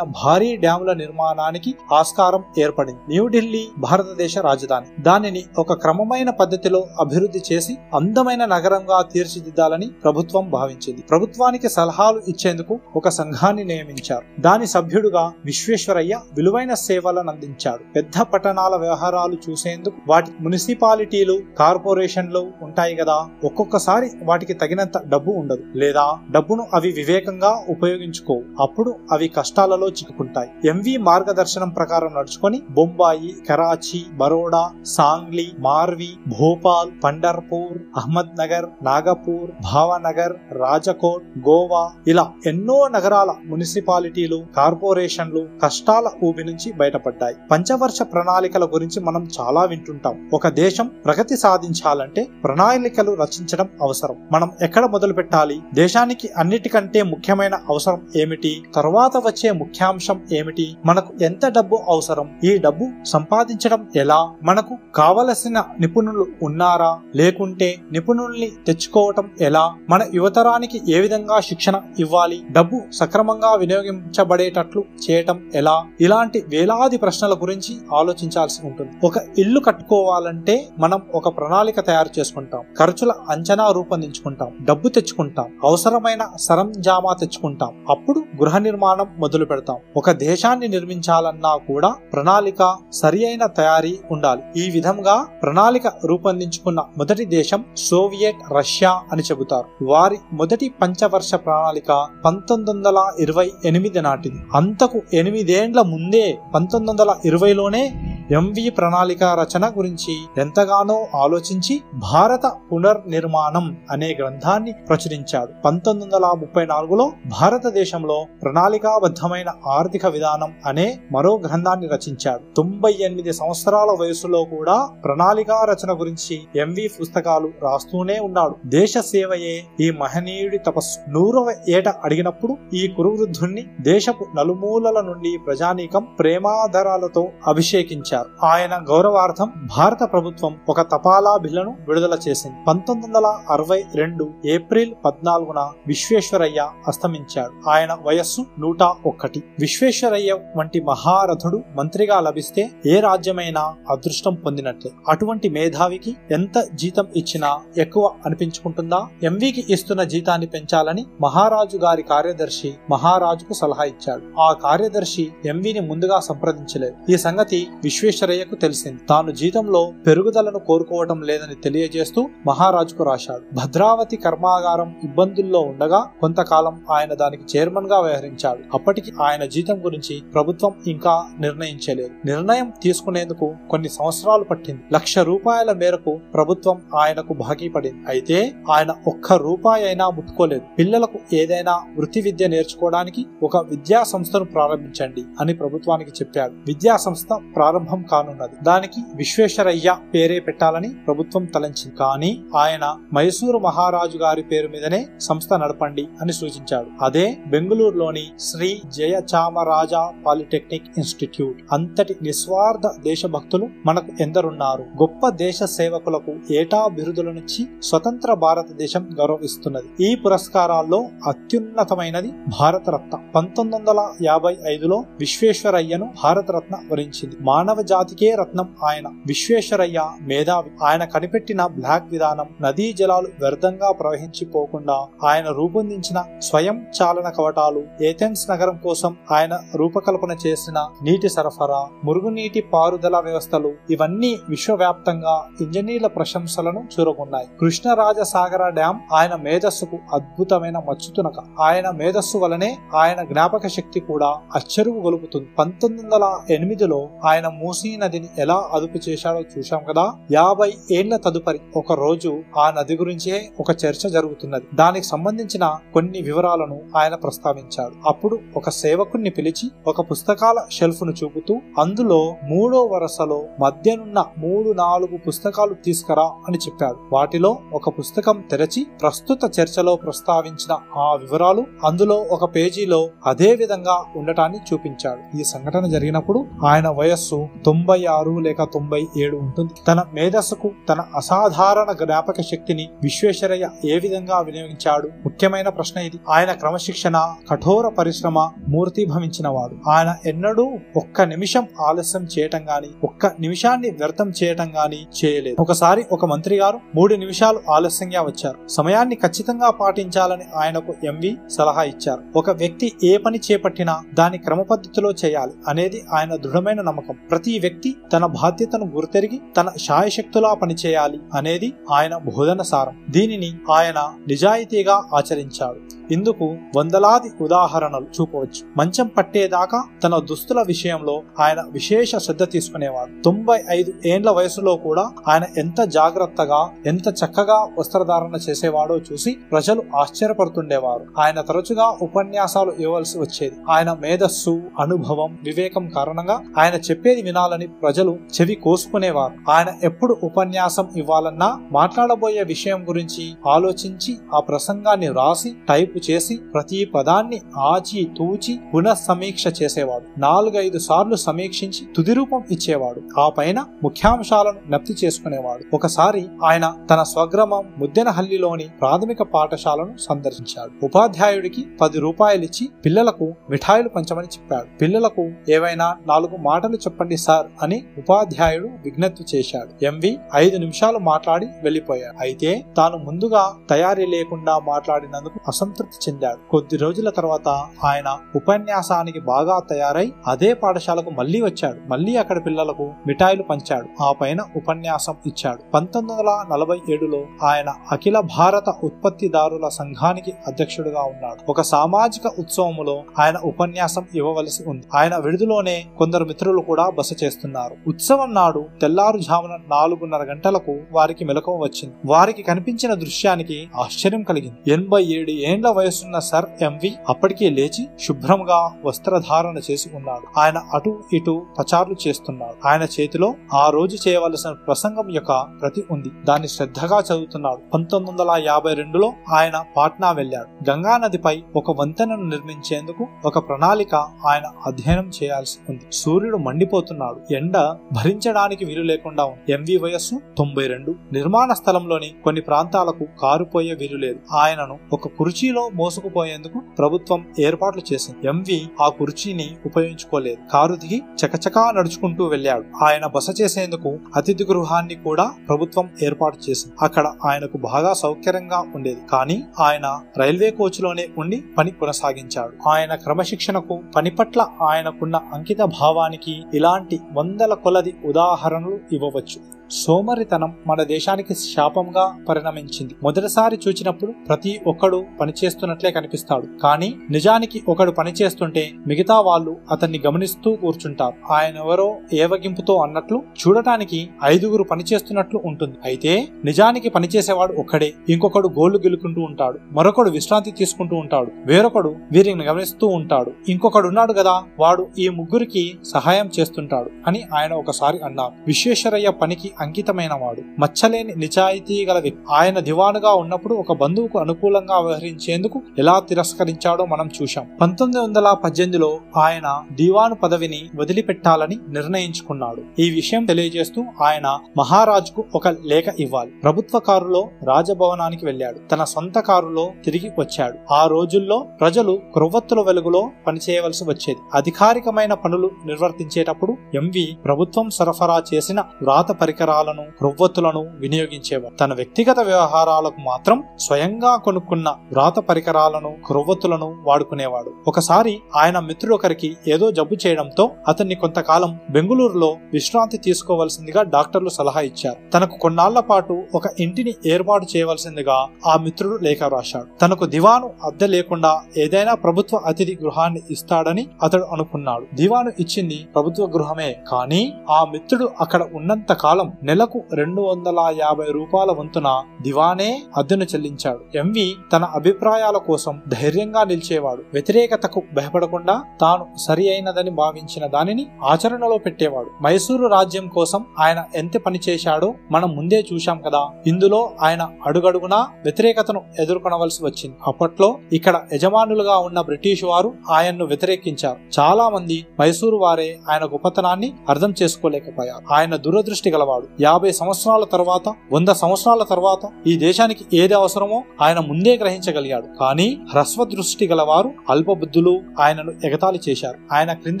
భారీ డ్యాముల నిర్మాణానికి ఆస్కారం ఏర్పడింది. న్యూఢిల్లీ భారతదేశ రాజధాని. దానిని ఒక క్రమమైన పద్ధతిలో అభివృద్ధి చేసి అందమైన నగరంగా తీర్చిదిద్దాలని ప్రభుత్వం భావించింది. ప్రభుత్వానికి సలహాలు ఇచ్చేందుకు ఒక సంఘాన్ని నియమించారు. దాని సభ్యుడుగా విశ్వేశ్వరయ్య విలువైన సేవలను అందించాడు. పెద్ద పట్టణాల వ్యవహారాలు చూసేందుకు వాటి మున్సిపాలిటీలు కార్పొరేషన్లు ఉంటాయి కదా ఒక్కొక్కసారి వాటికి తగినంత డబ్బు ఉండదు. లేదా డబ్బును అవి వివేకంగా ఉపయోగించుకో అప్పుడు అవి కష్టాలలో చిక్కుకుంటాయి. ఎంవి మార్గదర్శనం ప్రకారం నడుచుకొని బొంబాయి కరాచీ బరోడా సాంగ్లీ మార్వి భోపాల్ పండర్పూర్ అహ్మద్ నగర్ నాగపూర్ భావనగర్ రాజకోట్ గోవా ఇలా ఎన్నో నగరాల మున్సిపాలిటీలు కార్పొరేషన్లు కష్టాల ఊబి నుంచి బయటపడ్డాయి. పంచవర్ష ప్రణాళికల గురించి మనం చాలా వింటుంటాం. ఒక దేశం ప్రగతి సాధించాలంటే ప్రణాళికలు రచించడం అవసరం. మనం ఎక్కడ మొదలు పెట్టాలి? దేశానికి అన్నిటికంటే ముఖ్యమైన అవసరం ఏమిటి? తర్వాత వచ్చే ముఖ్యాంశం ఏమిటి? మనకు ఎంత డబ్బు అవసరం? ఈ డబ్బు సంపాదించడం ఎలా? మనకు కావలసిన నిపుణులు ఉన్నారా? లేకుంటే నిపుణుల్ని తెచ్చుకోవటం ఎలా? మన యువతరానికి ఏ విధంగా శిక్షణ ఇవ్వాలి? డబ్బు సక్రమంగా వినియోగించబడేటట్లు చేయటం ఎలా? ఇలాంటి వేలాది ప్రశ్నల గురించి ఆలోచించాల్సి ఉంటుంది. ఒక ఇల్లు కట్టుకోవాలంటే మనం ఒక ప్రణాళిక తయారు చేసుకుంటాం. ఖర్చుల అంచనా రూపొందించుకుంటాం. డబ్బు తెచ్చుకుంటాం. అవసరమైన సరంజామా తెచ్చుకుంటాం. అప్పుడు గృహ నిర్మాణం మొదలు పెడతాం. ఒక దేశాన్ని నిర్మించాలన్నా కూడా ప్రణాళిక సరి అయిన తయారీ ఉండాలి. ఈ విధంగా ప్రణాళిక రూపొందించుకున్న మొదటి దేశం సోవియట్ రష్యా అని చెబుతారు. వారి మొదటి పంచవర్ష ప్రణాళిక పంతొమ్మిది వందల ఇరవై ఎనిమిది నాటిది. అంతకు ఎనిమిదేండ్ల ముందే పంతొమ్మిది వందల ఇరవైలోనే ఎంవి ప్రణాళిక రచన గురించి ఎంతగానో ఆలోచించి భారత పునర్నిర్మాణం అనే గ్రంథాన్ని ప్రచురించాడు. పంతొమ్మిది వందల ముప్పై నాలుగులో భారతదేశంలో ప్రణాళికాబద్ధమైన ఆర్థిక విధానం అనే మరో గ్రంథాన్ని రచించాడు. తొంభై ఎనిమిది సంవత్సరాల వయసులో కూడా ప్రణాళికా రచన గురించి ఎంవి పుస్తకాలు రాస్తూనే ఉన్నాడు. దేశ సేవయే ఈ మహనీయుడి తపస్సు. నూరవ ఏట అడిగినప్పుడు ఈ కురువృద్ధుణ్ణి దేశపు నలుమూలల నుండి ప్రజానీకం ప్రేమాధరాలతో అభిషేకించారు ఆయన గౌరవార్థం భారత ప్రభుత్వం ఒక తపాలా బిల్లును విడుదల చేసింది. పంతొమ్మిది వందల అరవై రెండు ఏప్రిల్ పద్నాలుగున విశ్వేశ్వరయ్య అస్తమించాడు. ఆయన వయస్సు నూట ఒక్కటి. విశ్వేశ్వరయ్య వంటి మహారథుడు మంత్రిగా లభిస్తే ఏ రాజ్యమైనా అదృష్టం పొందినట్లే. అటువంటి మేధావికి ఎంత జీతం ఇచ్చినా ఎక్కువ అనిపించుకుంటుందా? ఎంవికి ఇస్తున్న జీతాన్ని పెంచాలని మహారాజు గారి కార్యదర్శి మహారాజుకు సలహా ఇచ్చాడు. ఆ కార్యదర్శి ఎంవిని ముందుగా సంప్రదించలేదు. ఈ సంగతి విశ్వేశ్వరయ్యకు తెలిసింది. తాను జీతంలో పెరుగుదలను కోరుకోవటం లేదని తెలియజేస్తూ మహారాజుకు రాశాడు. భద్రావతి కర్మాగారం ఇబ్బందుల్లో ఉండగా కొంతకాలం ఆయన దానికి చైర్మన్గా వ్యవహరించాడు. అప్పటికి ఆయన జీతం గురించి ప్రభుత్వం ఇంకా నిర్ణయించలేదు. నిర్ణయం తీసుకునేందుకు కొన్ని సంవత్సరాలు పట్టింది. లక్ష రూపాయల మేరకు ప్రభుత్వం ఆయనకు బాకీ పడింది అయితే ఆయన ఒక్క రూపాయి అయినా ముట్టుకోలేదు. పిల్లలకు ఏదైనా వృత్తి విద్య నేర్చుకోవడానికి ఒక విద్యా సంస్థను ప్రారంభించండి అని ప్రభుత్వానికి చెప్పాడు. విద్యా సంస్థ ప్రారంభం ప్రారంభం కానున్నది. దానికి విశ్వేశ్వరయ్య పేరే పెట్టాలని ప్రభుత్వం తలంచింది. కానీ ఆయన మైసూరు మహారాజు గారి పేరు మీదనే సంస్థ నడపండి అని సూచించాడు. అదే బెంగళూరులోని శ్రీ జయచామరాజా పాలిటెక్నిక్ ఇన్స్టిట్యూట్. అంతటి నిస్వార్థ దేశభక్తులు మనకు ఎందరున్నారు. గొప్ప దేశ సేవకులకు ఏటా బిరుదులనిచ్చి స్వతంత్ర భారతదేశం గౌరవిస్తున్నది. ఈ పురస్కారాల్లో అత్యున్నతమైనది భారతరత్న. పంతొమ్మిది వందల యాభై ఐదులో విశ్వేశ్వరయ్యను భారతరత్న వరించింది. మానవ జాతికే రత్నం ఆయన. విశ్వేశ్వరయ్య మేధావి. ఆయన కనిపెట్టిన బ్లాక్ విధానం నదీ జలాలు వ్యర్థంగా ప్రవహించిపోకుండా ఆయన రూపొందించిన స్వయం చాలన కవటాలు ఏథెన్స్ నగరం కోసం ఆయన రూపకల్పన చేసిన నీటి సరఫరా మురుగునీటి పారుదల వ్యవస్థలు ఇవన్నీ విశ్వవ్యాప్తంగా ఇంజనీర్ల ప్రశంసలను చూరగొన్నాయి. కృష్ణరాజసాగర డ్యాం ఆయన మేధస్సుకు అద్భుతమైన మచ్చుతునక. ఆయన మేధస్సు వలనే ఆయన జ్ఞాపక శక్తి కూడా అచ్చరువు గొలుపుతుంది పంతొమ్మిది వందల ఎనిమిదిలో ఆయన మూసీ నదిని ఎలా అదుపు చేశాడో చూశాం కదా. యాభై ఏళ్ళ తదుపరి ఒక రోజు ఆ నది గురించే ఒక చర్చ జరుగుతున్నది. దానికి సంబంధించిన కొన్ని వివరాలను ఆయన ప్రస్తావించాడు. అప్పుడు ఒక సేవకుణ్ణి పిలిచి ఒక పుస్తకాల షెల్ఫ్ను చూపుతూ అందులో మూడో వరుసలో మధ్యనున్న మూడు నాలుగు పుస్తకాలు తీసుకురా అని చెప్పాడు. వాటిలో ఒక పుస్తకం తెరచి ప్రస్తుత చర్చలో ప్రస్తావించిన ఆ వివరాలు అందులో ఒక పేజీలో అదే విధంగా ఉండటాన్ని చూపించాడు. ఈ సంఘటన జరిగినప్పుడు ఆయన వయస్సు తొంభై ఆరు లేక తొంభై ఏడు ఉంటుంది. తన మేధస్సుకు తన అసాధారణ జ్ఞాపక శక్తిని విశ్వేశ్వరయ్య ఏ విధంగా వినియోగించాడు? ముఖ్యమైన ప్రశ్న ఇది. ఆయన క్రమశిక్షణ కఠోర పరిశ్రమ మూర్తిభవించిన వాడు ఆయన ఎన్నడూ ఒక్క నిమిషం ఆలస్యం చేయటం గాని ఒక్క నిమిషాన్ని వ్యర్థం చేయటం గాని చేయలేదు. ఒకసారి ఒక మంత్రి గారు మూడు నిమిషాలు ఆలస్యంగా వచ్చారు. సమయాన్ని ఖచ్చితంగా పాటించాలని ఆయనకు ఎంవి సలహా ఇచ్చారు. ఒక వ్యక్తి ఏ పని చేపట్టినా దాని క్రమ పద్ధతిలో చేయాలి అనేది ఆయన దృఢమైన నమ్మకం. ప్రతి వ్యక్తి తన బాధ్యతను గుర్తెరిగి తన శాయశక్తులా పనిచేయాలి అనేది ఆయన బోధన సారం. దీనిని ఆయన నిజాయితీగా ఆచరించాడు. ఇందుకు వందలాది ఉదాహరణలు చూపవచ్చు. మంచం పట్టేదాకా తన దుస్తుల విషయంలో ఆయన విశేష శ్రద్ధ తీసుకునేవాడు. తొంభై ఐదు ఏండ్ల వయసులో కూడా ఆయన ఎంత జాగ్రత్తగా ఎంత చక్కగా వస్త్రధారణ చేసేవాడో చూసి ప్రజలు ఆశ్చర్యపడుతుండేవారు. ఆయన తరచుగా ఉపన్యాసాలు ఇవ్వవలసి వచ్చేది. ఆయన మేధస్సు అనుభవం వివేకం కారణంగా ఆయన చెప్పేది వినాలని ప్రజలు చెవి కోసుకునేవారు. ఆయన ఎప్పుడు ఉపన్యాసం ఇవ్వాలన్నా మాట్లాడబోయే విషయం గురించి ఆలోచించి ఆ ప్రసంగాన్ని రాసి టైపు చేసి ప్రతి పదాన్ని ఆచి తూచి పునః సమీక్ష చేసేవాడు. నాలుగైదు సార్లు సమీక్షించి తుది రూపం ఇచ్చేవాడు. ఆ పైన ముఖ్యాంశాలను నప్తి చేసుకునేవాడు. ఒకసారి ఆయన తన స్వగ్రామం ముద్దెనహల్లిలోని ప్రాథమిక పాఠశాలను సందర్శించాడు. ఉపాధ్యాయుడికి పది రూపాయలిచ్చి పిల్లలకు మిఠాయిలు పంచమని చెప్పాడు. పిల్లలకు ఏవైనా నాలుగు మాటలు చెప్పండి సార్ అని ఉపాధ్యాయుడు విజ్ఞప్తి చేశాడు. ఎంవి ఐదు నిమిషాలు మాట్లాడి వెళ్ళిపోయాడు అయితే తాను ముందుగా తయారీ లేకుండా మాట్లాడినందుకు అసంతృప్తి చెందాడు. కొద్ది రోజుల తర్వాత ఆయన ఉపన్యాసానికి బాగా తయారై అదే పాఠశాలకు మళ్ళీ వచ్చాడు. మళ్ళీ అక్కడ పిల్లలకు మిఠాయిలు పంచాడు. ఆ పైన ఉపన్యాసం ఇచ్చాడు. పంతొమ్మిది వందల నలభై ఏడులో ఆయన అఖిల భారత ఉత్పత్తిదారుల సంఘానికి అధ్యక్షుడుగా ఉన్నాడు. ఒక సామాజిక ఉత్సవములో ఆయన ఉపన్యాసం ఇవ్వవలసి ఉంది. ఆయన విడుదలోనే కొందరు మిత్రులు కూడా బస చేస్తున్నారు. ఉత్సవం నాడు తెల్లారుజామున నాలుగున్నర గంటలకు వారికి మెలకువ వచ్చింది. వారికి కనిపించిన దృశ్యానికి ఆశ్చర్యం కలిగింది. ఎనభై ఏడు ఏండ్ల వయసున్న సర్ ఎంవి అప్పటికే లేచి శుభ్రంగా వస్త్రధారణ చేసుకున్నాడు ఆయన అటు ఇటు పచార్లు చేస్తున్నాడు. ఆయన చేతిలో ఆ రోజు చేయవలసిన ప్రసంగం యొక్క ప్రతి ఉంది. దాన్ని శ్రద్ధగా చదువుతున్నాడు. పంతొమ్మిది వందల యాభై రెండులో ఆయన పాట్నా వెళ్ళాడు గంగా నదిపై ఒక వంతెనను నిర్మించేందుకు ఒక ప్రణాళిక ఆయన అధ్యయనం చేయాల్సి ఉంది. సూర్యుడు మండిపోతున్నాడు. ఎండ భరించడానికి వీలు లేకుండా ఉంది. ఎంవి వయస్సు తొంభై రెండు. నిర్మాణ స్థలంలోని కొన్ని ప్రాంతాలకు కారుపోయే వీలు లేదు. ఆయనను ఒక కుర్చీలో మోసుకుపోయేందుకు ప్రభుత్వం ఏర్పాట్లు చేసింది. ఎంవి ఆ కుర్చీని ఉపయోగించుకోలేదు. కారు దిగి చకచకా నడుచుకుంటూ వెళ్ళాడు. ఆయన బస చేసేందుకు అతిథి గృహాన్ని కూడా ప్రభుత్వం ఏర్పాటు చేసింది. అక్కడ ఆయనకు బాగా సౌకర్యంగా ఉండేది. కానీ ఆయన రైల్వే కోచ్లోనే ఉండి పని కొనసాగించాడు. ఆయన క్రమశిక్షణకు పని పట్ల ఆయనకున్న అంకిత భావానికి ఇలాంటి వందల కొలది ఉదాహరణలు ఇవ్వవచ్చు. సోమరితనం మన దేశానికి శాపంగా పరిణమించింది. మొదటిసారి చూచినప్పుడు ప్రతి ఒక్కడు పనిచేస్తున్నట్లే కనిపిస్తాడు. కానీ నిజానికి ఒకడు పనిచేస్తుంటే మిగతా వాళ్ళు అతన్ని గమనిస్తూ కూర్చుంటారు. ఆయన ఎవరో ఏవగింపుతో అన్నట్లు చూడటానికి ఐదుగురు పనిచేస్తున్నట్లు ఉంటుంది. అయితే నిజానికి పనిచేసేవాడు ఒక్కడే. ఇంకొకడు గోళ్ళు గెలుకుంటూ ఉంటాడు. మరొకడు విశ్రాంతి తీసుకుంటూ ఉంటాడు. వేరొకడు వీరిని గమనిస్తూ ఉంటాడు. ఇంకొకడు ఉన్నాడు కదా వాడు ఈ ముగ్గురికి సహాయం చేస్తుంటాడు అని ఆయన ఒకసారి అన్నారు. విశ్వేశ్వరయ్య పనికి అంకితమైన వాడు మచ్చలేని నిజాయితీ గల వ్యక్తి. ఆయన దివానుగా ఉన్నప్పుడు ఒక బంధువుకు అనుకూలంగా వ్యవహరించేందుకు ఎలా తిరస్కరించాడో మనం చూశాం. పంతొమ్మిది వందల పద్దెనిమిదిలో ఆయన దివాను పదవిని వదిలిపెట్టాలని నిర్ణయించుకున్నాడు. ఈ విషయం తెలియజేస్తూ ఆయన మహారాజుకు ఒక లేఖ ఇవ్వాలి. ప్రభుత్వ కారులో రాజభవనానికి వెళ్ళాడు. తన సొంత కారులో తిరిగి వచ్చాడు. ఆ రోజుల్లో ప్రజలు క్రొవ్వొత్తుల వెలుగులో పనిచేయవలసి వచ్చేది. అధికారికమైన పనులు నిర్వర్తించేటప్పుడు ఎంవి ప్రభుత్వం సరఫరా చేసిన వ్రాత పరికరాలను క్రొవ్వొత్తులను వినియోగించేవాడు తన వ్యక్తిగత వ్యవహారాలకు మాత్రం స్వయంగా కొనుక్కున్న వ్రాత పరికరాలను క్రొవ్వొత్తులను వాడుకునేవాడు. ఒకసారి ఆయన మిత్రుడొకరికి ఏదో జబ్బు చేయడంతో అతన్ని కొంతకాలం బెంగుళూరులో విశ్రాంతి తీసుకోవలసిందిగా డాక్టర్లు సలహా ఇచ్చారు. తనకు కొన్నాళ్ళ పాటు ఒక ఇంటిని ఏర్పాటు చేయవలసిందిగా ఆ మిత్రుడు లేఖ రాశాడు. తనకు దివాను అద్దె లేకుండా ఏదైనా ప్రభుత్వ అతిథి గృహాన్ని ఇస్తాడని అతడు అనుకున్నాడు. దివాను ఇచ్చింది ప్రభుత్వ గృహమే. కానీ ఆ మిత్రుడు అక్కడ ఉన్నంత కాలం నెలకు రెండు వందల యాభై రూపాయల వంతున దివానే అద్దెను చెల్లించాడు. ఎంవి తన అభిప్రాయాల కోసం ధైర్యంగా నిలిచేవాడు. వ్యతిరేకతకు భయపడకుండా తాను సరి అయినదని భావించిన దానిని ఆచరణలో పెట్టేవాడు. మైసూరు రాజ్యం కోసం ఆయన ఎంత పని చేశాడో మనం ముందే చూశాం కదా. ఇందులో ఆయన అడుగడుగునా వ్యతిరేకతను ఎదుర్కొనవలసి వచ్చింది. అప్పట్లో ఇక్కడ యజమానులుగా ఉన్న బ్రిటిష్ వారు ఆయన్ను వ్యతిరేకించారు. చాలా మంది మైసూరు వారే ఆయన గొప్పతనాన్ని అర్థం చేసుకోలేకపోయారు. ఆయన దురదృష్టి గలవాడు. యాభై సంవత్సరాల తర్వాత వంద సంవత్సరాల తర్వాత ఈ దేశానికి ఏది అవసరమో ఆయన ముందే గ్రహించగలిగాడు. కానీ హ్రస్వ దృష్టి గలవారు అల్పబుద్ధులు ఆయనను ఎగతాళి చేశారు. ఆయన క్రింద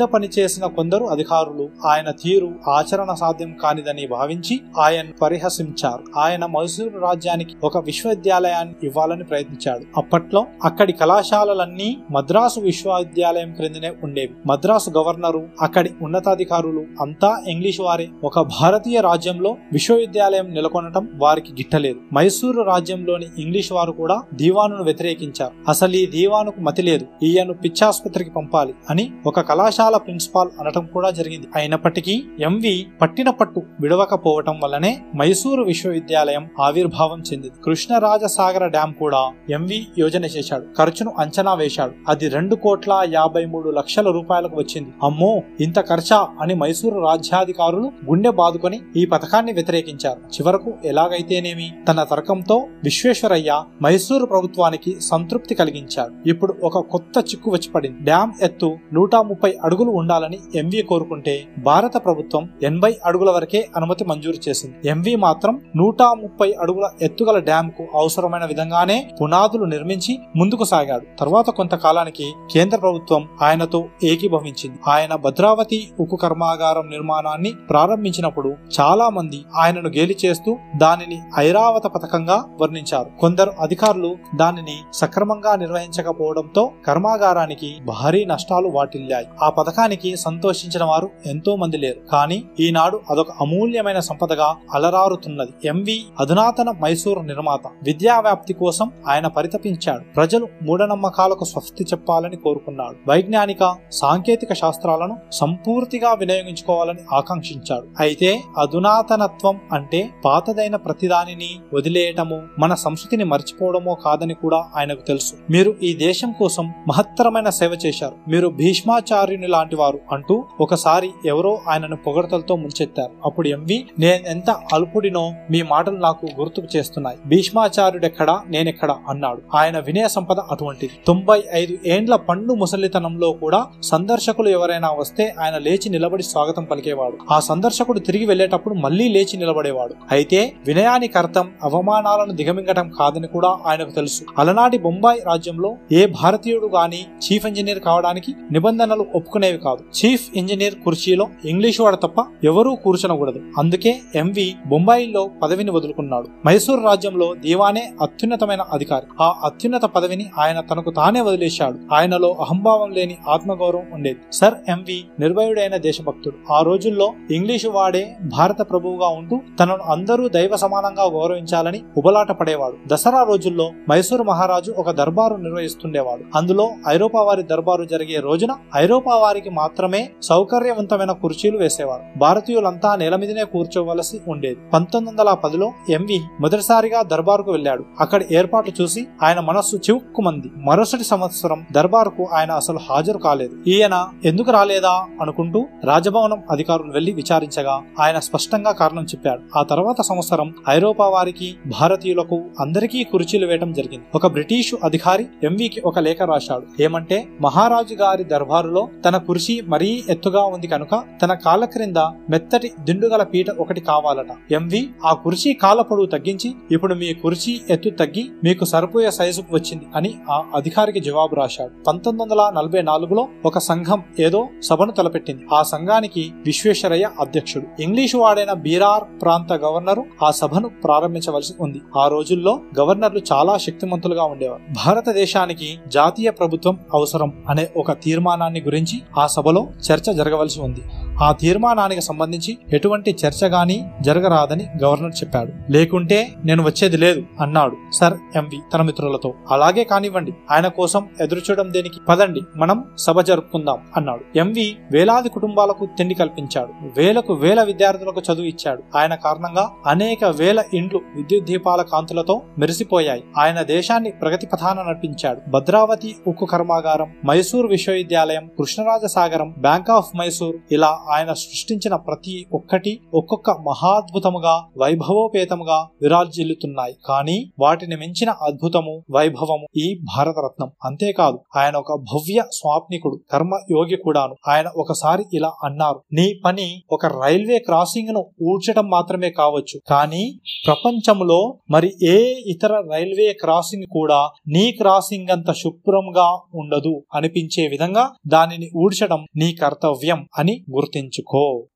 పనిచేసిన కొందరు అధికారులు ఆయన తీరు ఆచరణ సాధ్యం కానిదని భావించి ఆయన పరిహసించారు. ఆయన మైసూరు రాజ్యానికి ఒక విశ్వవిద్యాలయాన్ని ఇవ్వాలని ప్రయత్నించాడు. అప్పట్లో అక్కడి కళాశాలలన్నీ మద్రాసు విశ్వవిద్యాలయం క్రిందనే ఉండేవి. మద్రాసు గవర్నరు అక్కడి ఉన్నతాధికారులు అంతా ఇంగ్లీష్ వారే. ఒక భారతీయ రాజ్యం రాజ్యంలో విశ్వవిద్యాలయం నెలకొనటం వారికి గిట్టలేదు. మైసూరు రాజ్యంలోని ఇంగ్లీష్ వారు కూడా దీవానును వ్యతిరేకించారు. అసలు ఈ దీవానుకు మతి లేదు. ఈయను పిచ్చాసుపత్రికి పంపాలి అని ఒక కళాశాల ప్రిన్సిపాల్ అనటం కూడా జరిగింది. అయినప్పటికీ ఎంవి పట్టిన పట్టు విడవకపోవటం వల్లనే మైసూరు విశ్వవిద్యాలయం ఆవిర్భావం చెందింది. కృష్ణరాజసాగర డ్యాం కూడా ఎంవి యోజన చేశాడు. ఖర్చును అంచనా వేశాడు. అది రెండు కోట్ల యాభై మూడు లక్షల రూపాయలకు వచ్చింది. అమ్మో ఇంత ఖర్చా అని మైసూరు రాజ్యాధికారులు గుండె బాదుకొని ఈ పథకాన్ని వ్యతిరేకించారు. చివరకు ఎలాగైతేనేమి? తన తర్కంతో విశ్వేశ్వరయ్య మైసూరు ప్రభుత్వానికి సంతృప్తి కలిగించారు. ఇప్పుడు ఒక కొత్త చిక్కు వచ్చి పడింది. డ్యాం ఎత్తు నూట ముప్పై అడుగులు ఉండాలని ఎంవి కోరుకుంటే భారత ప్రభుత్వం ఎనభై అడుగుల వరకే అనుమతి మంజూరు చేసింది. ఎంవి మాత్రం నూట ముప్పై అడుగుల ఎత్తుగల డ్యాం కు అవసరమైన విధంగానే పునాదులు నిర్మించి ముందుకు సాగాడు. తర్వాత కొంతకాలానికి కేంద్ర ప్రభుత్వం ఆయనతో ఏకీభవించింది. ఆయన భద్రావతి ఉక్కు కర్మాగారం నిర్మాణాన్ని ప్రారంభించినప్పుడు చాలా మంది ఆయనను గేలి చేస్తూ దానిని ఐరావత పథకంగా వర్ణించారు. కొందరు అధికారులు దానిని సక్రమంగా నిర్వహించకపోవడంతో కర్మాగారానికి భారీ నష్టాలు వాటిల్లాయి. ఆ పథకానికి సంతోషించిన వారు ఎంతో మంది లేరు. కానీ ఈనాడు అదొక అమూల్యమైన సంపదగా అలరారుతున్నది. ఎంవి అధునాతన మైసూరు నిర్మాత విద్యా వ్యాప్తి కోసం ఆయన పరితపించాడు. ప్రజలు మూఢనమ్మకాలకు స్వస్తి చెప్పాలని కోరుకున్నాడు. వైజ్ఞానిక సాంకేతిక శాస్త్రాలను సంపూర్తిగా వినియోగించుకోవాలని ఆకాంక్షించాడు. అయితే అధునా సనాతనత్వం అంటే పాతదైన ప్రతిదానిని వదిలేయటము మన సంస్కృతిని మర్చిపోవడమో కాదని కూడా ఆయనకు తెలుసు. మీరు ఈ దేశం కోసం మహత్తరమైన సేవ చేశారు. మీరు భీష్మాచార్యుని లాంటి వారు అంటూ ఒకసారి ఎవరో ఆయనను పొగడతలతో ముంచెత్తారు. అప్పుడు ఎంవి నేను ఎంత అల్పుడినో మీ మాటలు నాకు గుర్తుకు చేస్తున్నాయి. భీష్మాచార్యుడెక్కడా? నేనెక్కడా? అన్నాడు. ఆయన వినయ సంపద అటువంటిది. తొంభై ఐదు ఏండ్ల పండు ముసలితనంలో కూడా సందర్శకులు ఎవరైనా వస్తే ఆయన లేచి నిలబడి స్వాగతం పలికేవాడు. ఆ సందర్శకుడు తిరిగి వెళ్ళేటప్పుడు మళ్ళీ లేచి నిలబడేవాడు. అయితే వినయానికి అర్థం అవమానాలను దిగమింగటం కాదని కూడా ఆయనకు తెలుసు. అలనాటి బొంబాయి రాజ్యంలో ఏ భారతీయుడు గాని చీఫ్ ఇంజనీర్ కావడానికి నిబంధనలు ఒప్పుకునేవి కాదు. చీఫ్ ఇంజనీర్ కుర్చీలో ఇంగ్లీషు వాడు తప్ప ఎవరూ కూర్చొనకూడదు. అందుకే ఎంవి బొంబాయిలో పదవిని వదులుకున్నాడు. మైసూరు రాజ్యంలో దీవానే అత్యున్నతమైన అధికారి. ఆ అత్యున్నత పదవిని ఆయన తనకు తానే వదిలేశాడు. ఆయనలో అహంభావం లేని ఆత్మగౌరవం ఉండేది. సర్ ఎంవి నిర్భయుడైన దేశభక్తుడు. ఆ రోజుల్లో ఇంగ్లీషు వాడే భారత ప్రభువుగా ఉంటూ తనను అందరూ దైవ సమానంగా గౌరవించాలని ఉబలాట పడేవాడు. దసరా రోజుల్లో మైసూరు మహారాజు ఒక దర్బారు నిర్వహిస్తుండేవాడు. అందులో ఐరోపా వారి దర్బారు జరిగే రోజున ఐరోపా వారికి మాత్రమే సౌకర్యవంతమైన కుర్చీలు వేసేవారు. భారతీయులంతా నేల మీదనే కూర్చోవలసి ఉండేది. పంతొమ్మిది వందల పదిలో ఎంవి మొదటిసారిగా దర్బారుకు వెళ్ళాడు. అక్కడ ఏర్పాట్లు చూసి ఆయన మనస్సు చివుక్కుమంది. మరుసటి సంవత్సరం దర్బారుకు ఆయన అసలు హాజరు కాలేదు. ఈయన ఎందుకు రాలేదా అనుకుంటూ రాజభవనం అధికారులు వెళ్ళి విచారించగా ఆయన స్పష్టంగా కారణం చెప్పాడు. ఆ తర్వాత సంవత్సరం ఐరోపా వారికి భారతీయులకు అందరికీ కుర్చీలు వేయటం జరిగింది. ఒక బ్రిటిషు అధికారి ఎంవికి ఒక లేఖ రాశాడు. ఏమంటే మహారాజు గారి దర్బారులో తన కుర్చీ మరీ ఎత్తుగా ఉంది కనుక తన కాళ్ళ క్రింద మెత్తటి దిండుగల పీట ఒకటి కావాలట. ఎంవి ఆ కుర్చీ కాల పొడవు తగ్గించి ఇప్పుడు మీ కుర్చీ ఎత్తు తగ్గి మీకు సరిపోయే సైజుకు వచ్చింది అని ఆ అధికారికి జవాబు రాశాడు. పంతొమ్మిది వందల నలభై నాలుగులో ఒక సంఘం ఏదో సభను తలపెట్టింది. ఆ సంఘానికి విశ్వేశ్వరయ్య అధ్యక్షుడు. ఇంగ్లీషు వాడైన బీరార్ ప్రాంత గవర్నరు ఆ సభను ప్రారంభించవలసి ఉంది. ఆ రోజుల్లో గవర్నర్లు చాలా శక్తిమంతులుగా ఉండేవారు. భారతదేశానికి జాతీయ ప్రభుత్వం అవసరం అనే ఒక తీర్మానాన్ని గురించి ఆ సభలో చర్చ జరగవలసి ఉంది. ఆ తీర్మానానికి సంబంధించి ఎటువంటి చర్చ గాని జరగరాదని గవర్నర్ చెప్పాడు. లేకుంటే నేను వచ్చేది లేదు అన్నాడు సర్ ఎంవి తన మిత్రులతో అలాగే కానివ్వండి ఆయన కోసం ఎదురు చూడడం దేనికి? పదండి మనం సభ జరుపుకుందాం అన్నాడు. ఎంవి వేలాది కుటుంబాలకు తిండి కల్పించాడు. వేలకు వేల విద్యార్థులకు చదువు ఇచ్చాడు. ఆయన కారణంగా అనేక వేల ఇండ్లు విద్యుత్ దీపాల కాంతులతో మెరిసిపోయాయి. ఆయన దేశాన్ని ప్రగతి పథాన నడిపించాడు. భద్రావతి ఉక్కు కర్మాగారం మైసూర్ విశ్వవిద్యాలయం కృష్ణరాజ సాగరం బ్యాంక్ ఆఫ్ మైసూర్ ఇలా ఆయన సృష్టించిన ప్రతి ఒక్కటి ఒక్కొక్క మహాద్భుతముగా వైభవోపేతముగా విరాజిల్లుతున్నాయి. కానీ వాటిని మించిన అద్భుతము వైభవము ఈ భారతరత్నం. అంతేకాదు ఆయన ఒక భవ్య స్వాప్నికుడు కర్మ యోగి కూడాను. ఆయన ఒకసారి ఇలా అన్నారు నీ పని ఒక రైల్వే క్రాసింగ్ను ఊడ్చడం మాత్రమే కావచ్చు. కానీ ప్రపంచంలో మరి ఏ ఇతర రైల్వే క్రాసింగ్ కూడా నీ క్రాసింగ్ అంత శుభ్రంగా ఉండదు. అనిపించే విధంగా దానిని ఊడ్చడం నీ కర్తవ్యం అని గుర్తించుకో.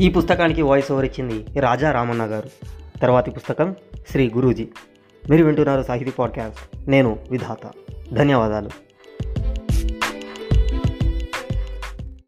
ఈ పుస్తకానికి వాయిస్ ఓవర్ ఇచ్చింది రాజా రామన్న గారు. తర్వాతి పుస్తకం శ్రీ గురూజీ. మీరు వింటున్నారు సాహితీ పాడ్కాస్ట్. నేను విధాత. ధన్యవాదాలు.